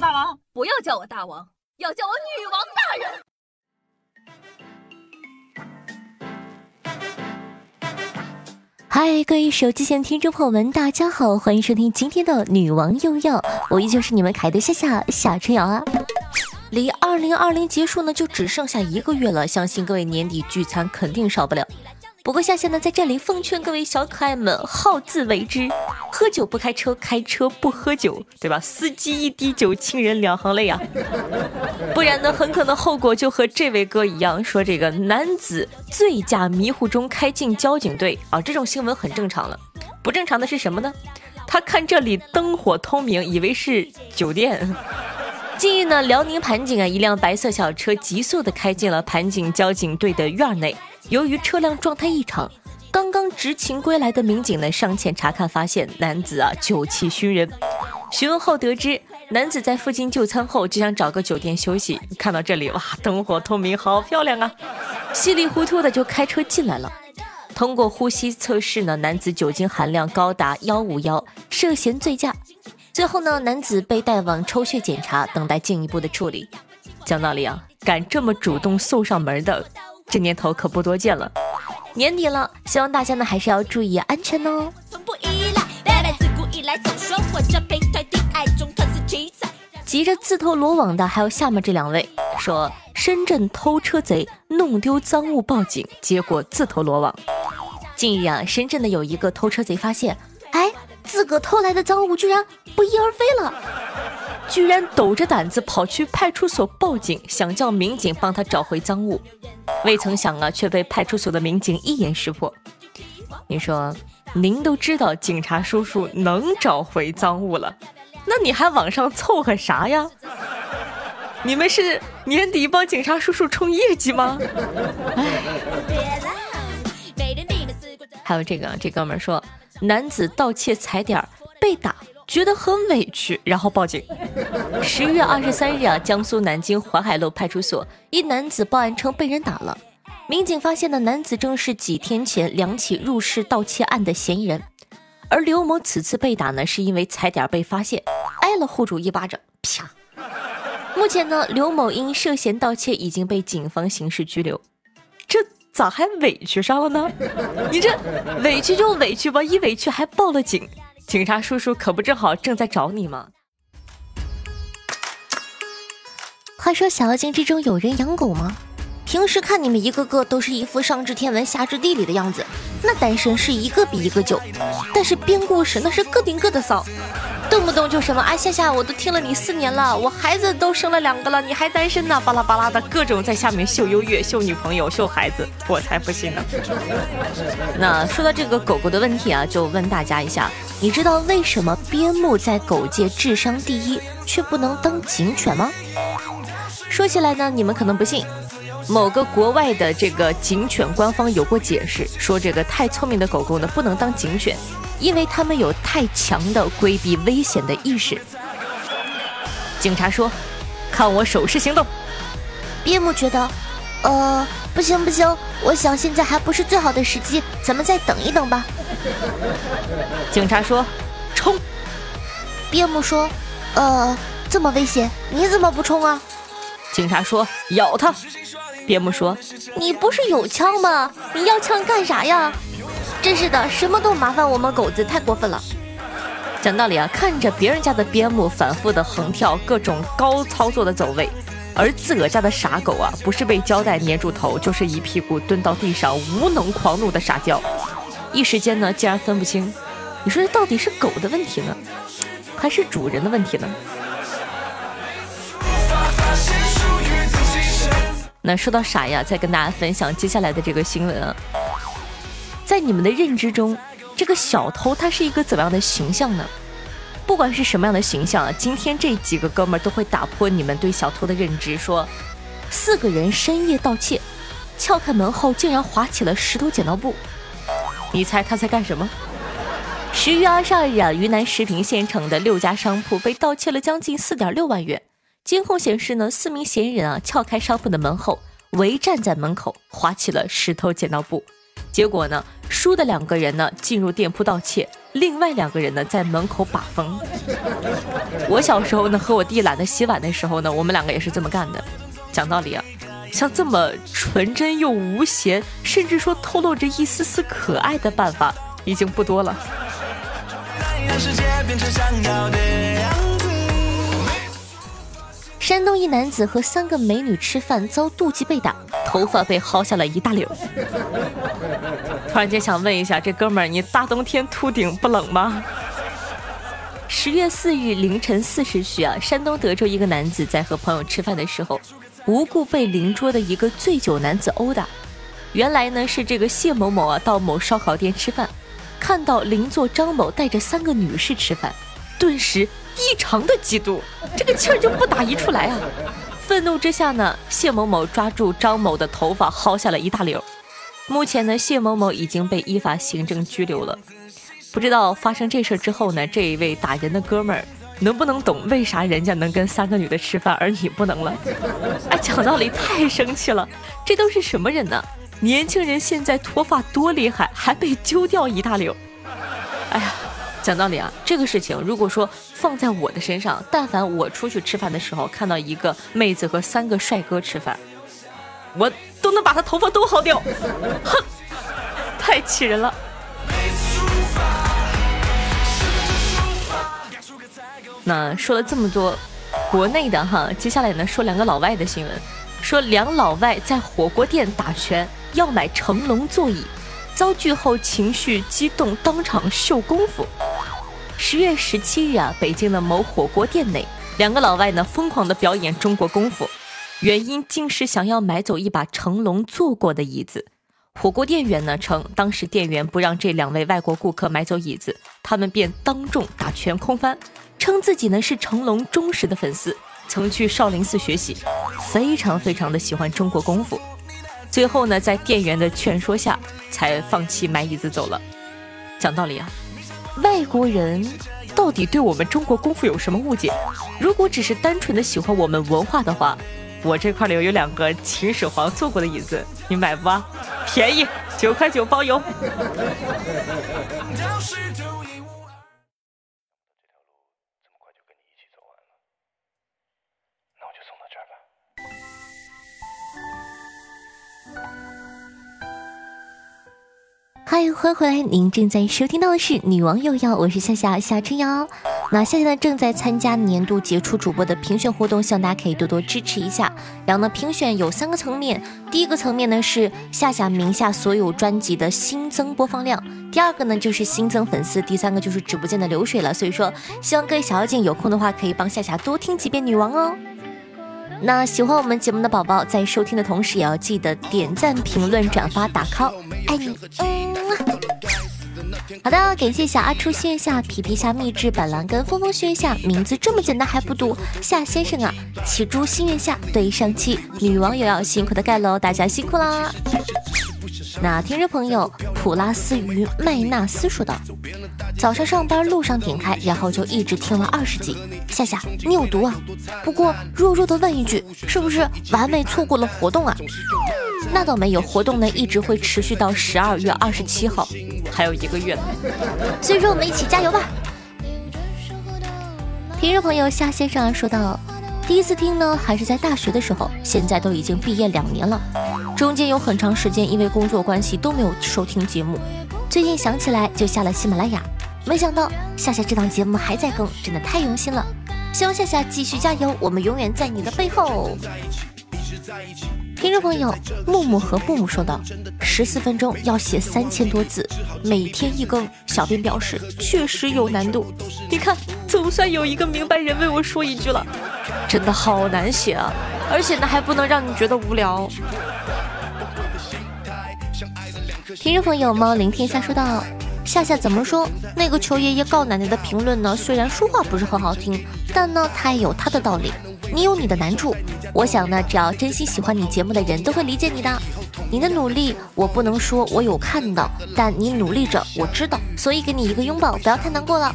大王，不要叫我大王，要叫我女王大人。嗨，各位手机前听众朋友们，大家好，欢迎收听今天的女王又要，我依旧是你们凯的夏夏夏春瑶啊。离二零二零结束呢，就只剩下一个月了，相信各位年底聚餐肯定少不了。不过夏夏呢，在这里奉劝各位小可爱们，好自为之，喝酒不开车，开车不喝酒，对吧？司机一滴酒，亲人两行泪啊！不然呢，很可能后果就和这位哥一样，说这个男子醉驾迷糊中开进交警队啊，这种新闻很正常了。不正常的是什么呢？他看这里灯火通明，以为是酒店。近日呢，辽宁盘锦啊，一辆白色小车急速的开进了盘锦交警队的院内。由于车辆状态异常，刚刚执勤归来的民警呢上前查看，发现男子啊酒气熏人。询问后得知，男子在附近就餐后就想找个酒店休息，看到这里哇，灯火通明，好漂亮啊，稀里糊涂的就开车进来了。通过呼吸测试呢，男子酒精含量高达幺五幺，涉嫌醉驾。最后呢，男子被带往抽血检查，等待进一步的处理。讲道理啊，敢这么主动送上门的，这年头可不多见了。年底了，希望大家呢还是要注意安全哦。急着自投罗网的还有下面这两位，说深圳偷车贼弄丢赃物报警，结果自投罗网。近日啊，深圳的有一个偷车贼发现，哎。自个偷来的赃物居然不翼而飞了，居然抖着胆子跑去派出所报警，想叫民警帮他找回赃物。未曾想啊，却被派出所的民警一眼识破。你说，您都知道警察叔叔能找回赃物了，那你还往上凑合啥呀？你们是年底帮警察叔叔冲业绩吗？还有这个，这哥们说。男子盗窃踩点被打，觉得很委屈，然后报警。十月二十三日啊，江苏南京淮海路派出所一男子报案称被人打了。民警发现的男子正是几天前两起入室盗窃案的嫌疑人。而刘某此次被打呢，是因为踩点被发现，挨了户主一巴掌，啪。目前呢，刘某因涉嫌盗窃已经被警方刑事拘留。这。咋还委屈上了呢？你这委屈就委屈吧，一委屈还报了警，警察叔叔可不正好正在找你吗？话说小妖精之中有人养狗吗？平时看你们一个个都是一副上知天文下知地理的样子，那单身是一个比一个久，但是编故事那是个顶个的骚。动不动就什么啊夏夏，我都听了你四年了，我孩子都生了两个了，你还单身呢？巴拉巴拉的各种在下面秀优越、秀女朋友、秀孩子，我才不信呢。那说到这个狗狗的问题啊，就问大家一下，你知道为什么边牧在狗界智商第一，却不能当警犬吗？说起来呢，你们可能不信，某个国外的这个警犬官方有过解释，说这个太聪明的狗狗呢，不能当警犬。因为他们有太强的规避危险的意识。警察说：“看我手势行动。”边牧觉得：“呃，不行不行，我想现在还不是最好的时机，咱们再等一等吧。”警察说：“冲！”边牧说：“呃，这么危险，你怎么不冲啊？”警察说：“咬他。”边牧说：“你不是有枪吗？你要枪干啥呀？”真是的，什么都麻烦我们狗子，太过分了。讲道理啊，看着别人家的边牧反复的横跳，各种高操作的走位，而自个家的傻狗啊，不是被胶带粘住头，就是一屁股蹲到地上，无能狂怒的傻叫，一时间呢，竟然分不清，你说这到底是狗的问题呢，还是主人的问题呢？那说到傻呀，再跟大家分享接下来的这个新闻啊。在你们的认知中，这个小偷他是一个怎么样的形象呢？不管是什么样的形象啊，今天这几个哥们儿都会打破你们对小偷的认知。说，四个人深夜盗窃，撬开门后竟然划起了石头剪刀布。你猜他在干什么？十月二十二日啊，云南石屏县城的六家商铺被盗窃了将近四点六万元。监控显示呢，四名嫌疑人啊撬开商铺的门后，围站在门口划起了石头剪刀布。结果呢，输的两个人呢进入店铺盗窃，另外两个人呢在门口把风。我小时候呢和我弟懒得洗碗的时候呢，我们两个也是这么干的。讲道理啊，像这么纯真又无邪，甚至说透露着一丝丝可爱的办法，已经不多了。山东一男子和三个美女吃饭遭妒忌被打，头发被薅下了一大绺。突然间想问一下，这哥们儿，你大冬天秃顶不冷吗？十月四日凌晨四时许啊，山东德州一个男子在和朋友吃饭的时候，无故被邻桌的一个醉酒男子殴打。原来呢是这个谢某某啊到某烧烤店吃饭，看到邻座张某带着三个女士吃饭，顿时异常的嫉妒，这个气儿就不打一处来啊！愤怒之下呢，谢某某抓住张某的头发薅下了一大绺。目前呢，谢某某已经被依法行政拘留了。不知道发生这事之后呢，这一位打人的哥们儿能不能懂为啥人家能跟三个女的吃饭，而你不能了？哎，讲道理太生气了，这都是什么人呢？年轻人现在脱发多厉害，还被揪掉一大绺。讲道理啊，这个事情如果说放在我的身上，但凡我出去吃饭的时候看到一个妹子和三个帅哥吃饭，我都能把他头发都薅掉。哼，太气人了。那说了这么多国内的哈，接下来呢说两个老外的新闻。说两老外在火锅店打拳，要买成龙座椅，遭拒后情绪激动，当场秀功夫。十月十七日啊，北京的某火锅店内，两个老外呢疯狂的表演中国功夫，原因竟是想要买走一把成龙坐过的椅子。火锅店员呢称，当时店员不让这两位外国顾客买走椅子，他们便当众打拳空翻。称自己呢是成龙忠实的粉丝，曾去少林寺学习，非常非常的喜欢中国功夫。最后呢，在店员的劝说下，才放弃买椅子走了。讲道理啊，外国人到底对我们中国功夫有什么误解？如果只是单纯的喜欢我们文化的话，我这块里有两个秦始皇坐过的椅子，你买不？便宜，九块九包邮。嗨欢迎回来，您正在收听到的是《女王又要》，我是夏夏夏春瑶。那夏夏呢正在参加年度杰出主播的评选活动，希望大家可以多多支持一下。然后呢，评选有三个层面，第一个层面呢是夏夏名下所有专辑的新增播放量，第二个呢就是新增粉丝，第三个就是直播间的流水了。所以说，希望各位小妖精有空的话，可以帮夏夏多听几遍《女王》哦。那喜欢我们节目的宝宝，在收听的同时，也要记得点赞、评论、转发、打 call，爱你。嗯。好的，感谢小阿初心愿下，皮皮虾秘制板蓝根，风风心愿下，名字这么简单还不读，夏先生啊，起猪心愿下，对上期女网友要辛苦的盖楼，大家辛苦啦。那听众朋友普拉斯与麦纳斯说道：“早上上班路上点开，然后就一直听了二十集。夏夏，你有毒啊！不过弱弱的问一句，是不是完美错过了活动啊？那倒没有，活动呢一直会持续到十二月二十七号，还有一个月。所以说我们一起加油吧！”听众朋友夏先生说道。第一次听呢，还是在大学的时候，现在都已经毕业两年了，中间有很长时间因为工作关系都没有收听节目，最近想起来就下了喜马拉雅，没想到夏夏这档节目还在更，真的太用心了，希望夏夏继续加油，我们永远在你的背后。听众朋友木木和木木说道：“十四分钟要写三千多字，每天一更。小编表示确实有难度。你看，总算有一个明白人为我说一句了，真的好难写啊！而且呢，还不能让你觉得无聊。听众朋友猫灵天下说道：“夏夏怎么说？那个求爷爷告奶奶的评论呢？虽然说话不是很好听，但呢，他也有他的道理。你有你的难处。”我想呢，只要真心喜欢你节目的人都会理解你的。你的努力，我不能说我有看到，但你努力着，我知道，所以给你一个拥抱，不要太难过了。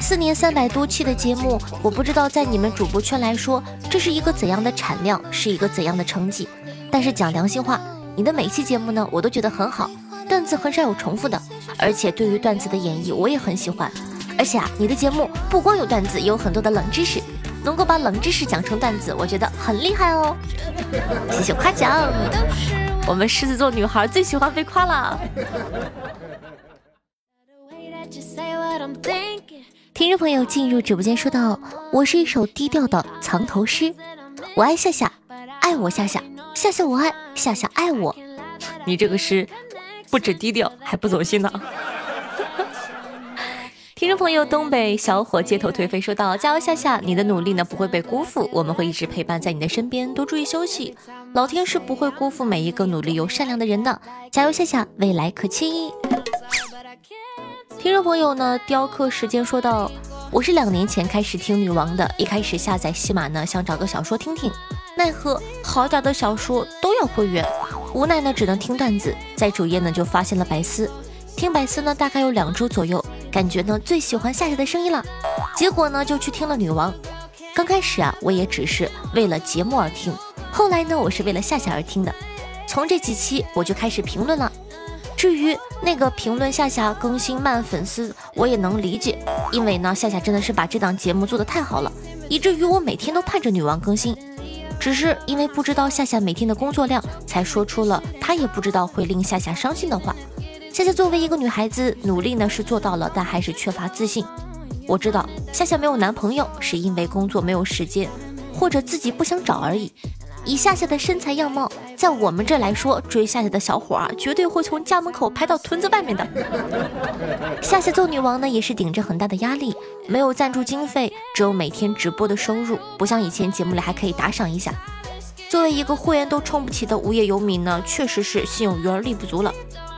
四年三百多期的节目，我不知道在你们主播圈来说，这是一个怎样的产量，是一个怎样的成绩。但是讲良心话，你的每期节目呢，我都觉得很好。段子很少有重复的，而且对于段子的演绎我也很喜欢。而且啊，你的节目不光有段子，也有很多的冷知识，能够把冷知识讲成段子，我觉得很厉害哦。谢谢夸奖，我们狮子座女孩最喜欢被夸了。听众朋友进入直播间说道：“我是一首低调的藏头诗，我爱夏夏，爱我夏夏，夏夏我爱夏夏爱我。你这个诗不止低调，还不走心呢。”听众朋友，东北小伙街头颓废说道：“加油夏夏，你的努力呢不会被辜负，我们会一直陪伴在你的身边，多注意休息，老天是不会辜负每一个努力又善良的人的。加油夏夏，未来可期。”听众朋友呢，雕刻时间说道：“我是两年前开始听女王的，一开始下载喜马呢，想找个小说听听，奈何好点的小说都要会员，无奈呢只能听段子，在主页呢就发现了百思，听百思呢大概有两周左右，感觉呢最喜欢夏夏的声音了，结果呢就去听了女王。刚开始啊我也只是为了节目而听，后来呢我是为了夏夏而听的，从这几期我就开始评论了。”至于那个评论夏夏更新慢粉丝，我也能理解，因为呢，夏夏真的是把这档节目做得太好了，以至于我每天都盼着女王更新。只是因为不知道夏夏每天的工作量，才说出了她也不知道会令夏夏伤心的话。夏夏作为一个女孩子，努力呢是做到了，但还是缺乏自信。我知道夏夏没有男朋友，是因为工作没有时间，或者自己不想找而已。以夏夏的身材样貌，在我们这来说，追夏夏的小伙啊，绝对会从家门口排到屯子外面的。夏夏做女王呢，也是顶着很大的压力，没有赞助经费，只有每天直播的收入，不像以前节目里还可以打赏一下。作为一个会员都充不起的无业游民呢，确实是心有余而力不足了。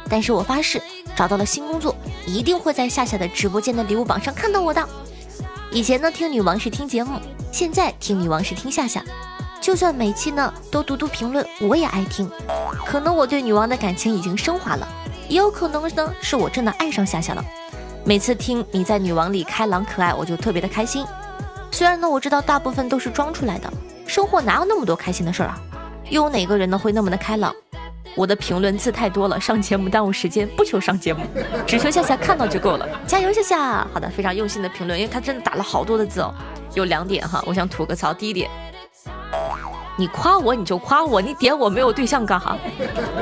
但是我发誓，找到了新工作，一定会在夏夏的直播间的礼物榜上看到我的。以前呢，听女王是听节目，现在听女王是听夏夏。就算每期呢都读读评论，我也爱听。可能我对女王的感情已经升华了，也有可能呢是我真的爱上夏夏了。每次听你在女王里开朗可爱，我就特别的开心。虽然呢我知道大部分都是装出来的，生活哪有那么多开心的事儿啊？又有哪个人呢会那么的开朗？我的评论字太多了，上节目耽误时间，不求上节目，只求夏夏看到就够了。加油，夏夏！好的，非常用心的评论，因为他真的打了好多的字哦。有两点哈，我想吐个槽。第一点。你夸我你就夸我，你点我没有对象干哈？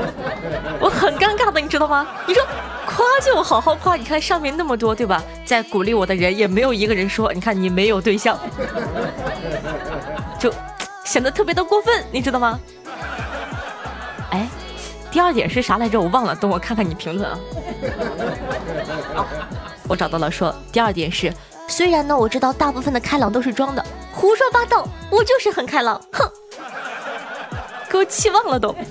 我很尴尬的，你知道吗？你说夸就好好夸，你看上面那么多，对吧？在鼓励我的人也没有一个人说，你看你没有对象，就显得特别的过分，你知道吗？哎，第二点是啥来着？我忘了，等我看看你评论啊。哦，我找到了，说第二点是，虽然呢我知道大部分的开朗都是装的，胡说八道，我就是很开朗，哼。给我气忘了都。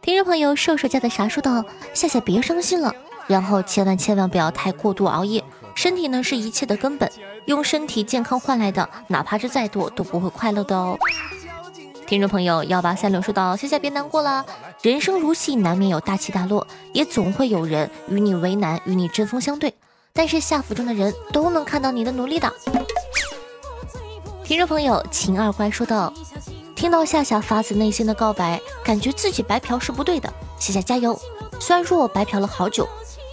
听众朋友，瘦瘦家的啥说道：“夏夏别伤心了，然后千万千万不要太过度熬夜，身体呢是一切的根本，用身体健康换来的，哪怕是再多都不会快乐的哦。”听众朋友幺八三六说道：“夏夏别难过了，人生如戏，难免有大起大落，也总会有人与你为难，与你针锋相对，但是夏府中的人都能看到你的努力的。”听众朋友，秦二乖说道：“听到夏夏发自内心的告白，感觉自己白嫖是不对的。夏夏加油！虽然说我白嫖了好久，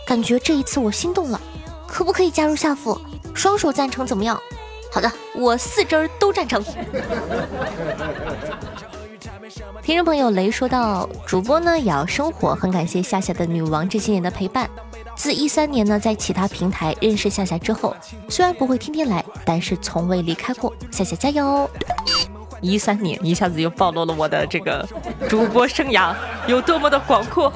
感觉这一次我心动了，可不可以加入夏府？双手赞成怎么样？好的，我四针都赞成。”听众朋友雷说道：“主播呢也要生活，很感谢夏夏的女王这些年的陪伴。”自一三年呢，在其他平台认识夏夏之后，虽然不会天天来，但是从未离开过。夏夏加油！一三年一下子又暴露了我的这个主播生涯有多么的广阔。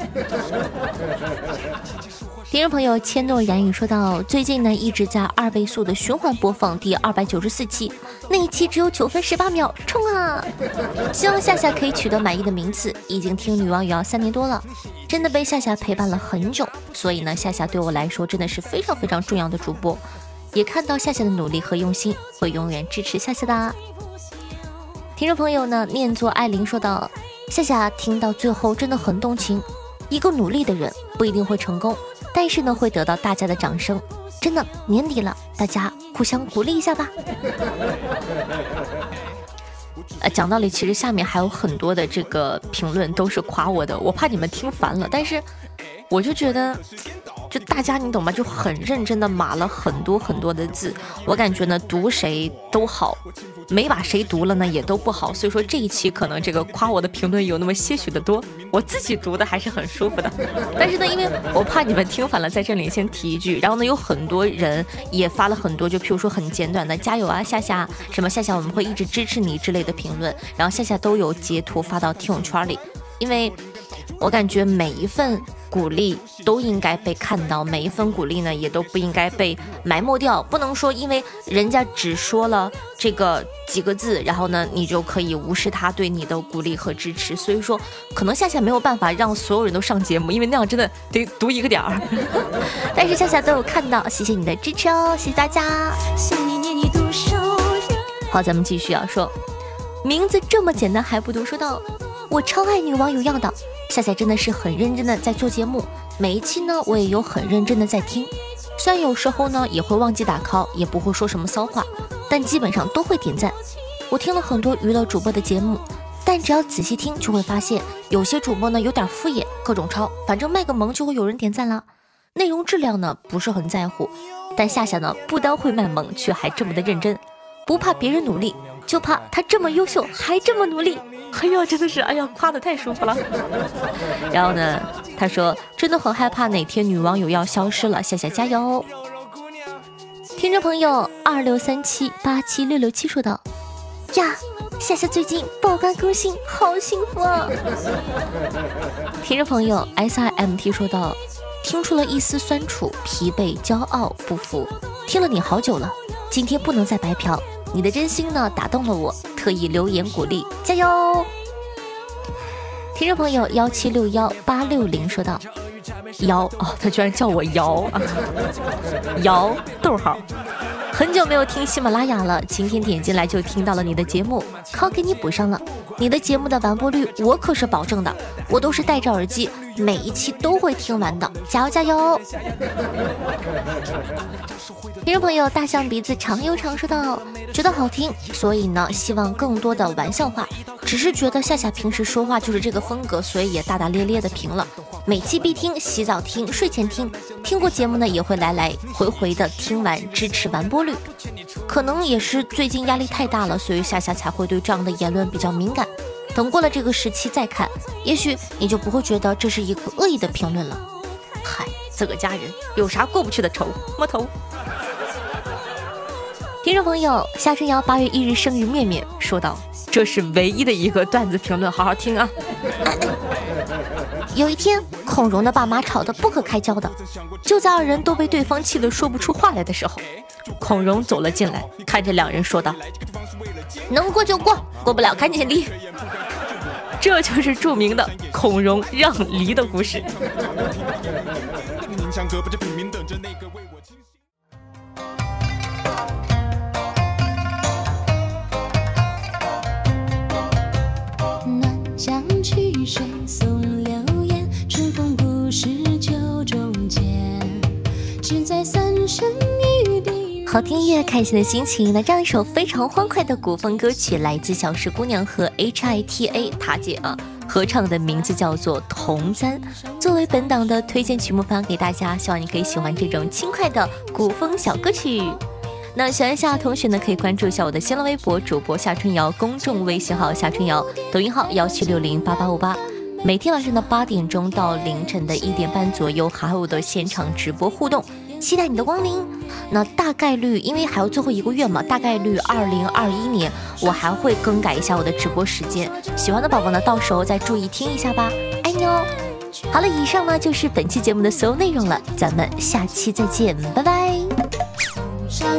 听众朋友千诺言语说到，最近呢一直在二倍速的循环播放第二百九十四期，那一期只有九分十八秒，冲啊！希望夏夏可以取得满意的名次。已经听女王语要三年多了，真的被夏夏陪伴了很久，所以呢，夏夏对我来说真的是非常非常重要的主播。也看到夏夏的努力和用心，会永远支持夏夏的。听众朋友呢，念作艾琳说道，夏夏听到最后真的很动情，一个努力的人不一定会成功。但是呢，会得到大家的掌声。真的，年底了，大家互相鼓励一下吧。呃，讲道理，其实下面还有很多的这个评论都是夸我的，我怕你们听烦了，但是我就觉得。大家你懂吗？就很认真的码了很多很多的字，我感觉呢读谁都好，没把谁读了呢也都不好。所以说这一期可能这个夸我的评论有那么些许的多，我自己读的还是很舒服的。但是呢，因为我怕你们听反了，在这里先提一句。然后呢，有很多人也发了很多，就譬如说很简短的加油啊，夏夏什么夏夏我们会一直支持你之类的评论，然后夏夏都有截图发到听友圈里，因为我感觉每一份。鼓励都应该被看到，每一份鼓励呢，也都不应该被埋没掉。不能说因为人家只说了这个几个字，然后呢，你就可以无视他对你的鼓励和支持。所以说，可能夏夏没有办法让所有人都上节目，因为那样真的得读一个点儿。但是夏夏都有看到，谢谢你的支持哦，谢谢大家。好，咱们继续啊，说名字这么简单还不读，说到我超爱女网友要的。夏夏真的是很认真的在做节目，每一期呢我也有很认真的在听，虽然有时候呢也会忘记打 call，也不会说什么骚话，但基本上都会点赞。我听了很多娱乐主播的节目，但只要仔细听就会发现，有些主播呢有点敷衍，各种抄，反正卖个萌就会有人点赞啦。内容质量呢不是很在乎，但夏夏呢不单会卖萌，却还这么的认真，不怕别人努力，就怕他这么优秀还这么努力。哎呦，真的是，哎呀，夸的太舒服了。然后呢，他说真的很害怕哪天女网友要消失了，夏夏加油。听众朋友二六三七八七六六七说道：呀，夏夏最近爆肝更新，好幸福啊。听众朋友 S I M T 说道：听出了一丝酸楚、疲惫、骄傲、不服，听了你好久了，今天不能再白嫖。你的真心呢打动了我，特意留言鼓励，加油！听众朋友幺七六幺八六零说道：“瑶哦，他居然叫我瑶啊，瑶 逗号，很久没有听喜马拉雅了，今天点进来就听到了你的节目，靠给你补上了。你的节目的完播率我可是保证的，我都是戴着耳机，每一期都会听完的，加油加油！”听众朋友，大象鼻子长又长说道：“觉得好听，所以呢，希望更多的玩笑话。只是觉得夏夏平时说话就是这个风格，所以也大大咧咧的评了。每期必听，洗澡听，睡前听，听过节目呢也会来来回回的听完，支持完播率。可能也是最近压力太大了，所以夏夏才会对这样的言论比较敏感。等过了这个时期再看，也许你就不会觉得这是一个恶意的评论了。嗨，自个家人有啥过不去的仇？摸头。”听众朋友，夏春瑶八月一日生日面面说道：“这是唯一的一个段子评论，好好听啊。有一天，孔融的爸妈吵得不可开交的，就在二人都被对方气得说不出话来的时候，孔融走了进来，看着两人说道：“能过就过，过不了赶紧离。”这就是著名的孔融让梨的故事。好听音乐，开心的心情。那这样一首非常欢快的古风歌曲，来自小石姑娘和 HITA 塔姐啊合唱的，名字叫做《童簪》，作为本档的推荐曲目发给大家，希望你可以喜欢这种轻快的古风小歌曲。那喜欢夏同学呢，可以关注一下我的新浪微博主播夏春瑶，公众微信号夏春瑶，抖音号幺七六零八八五八。每天晚上的八点钟到凌晨的一点半左右，还有我的现场直播互动，期待你的光临。那大概率，因为还有最后一个月嘛，大概率二零二一年我还会更改一下我的直播时间。喜欢的宝宝呢，到时候再注意听一下吧，爱你哦。好了，以上呢就是本期节目的所有内容了，咱们下期再见，拜拜。上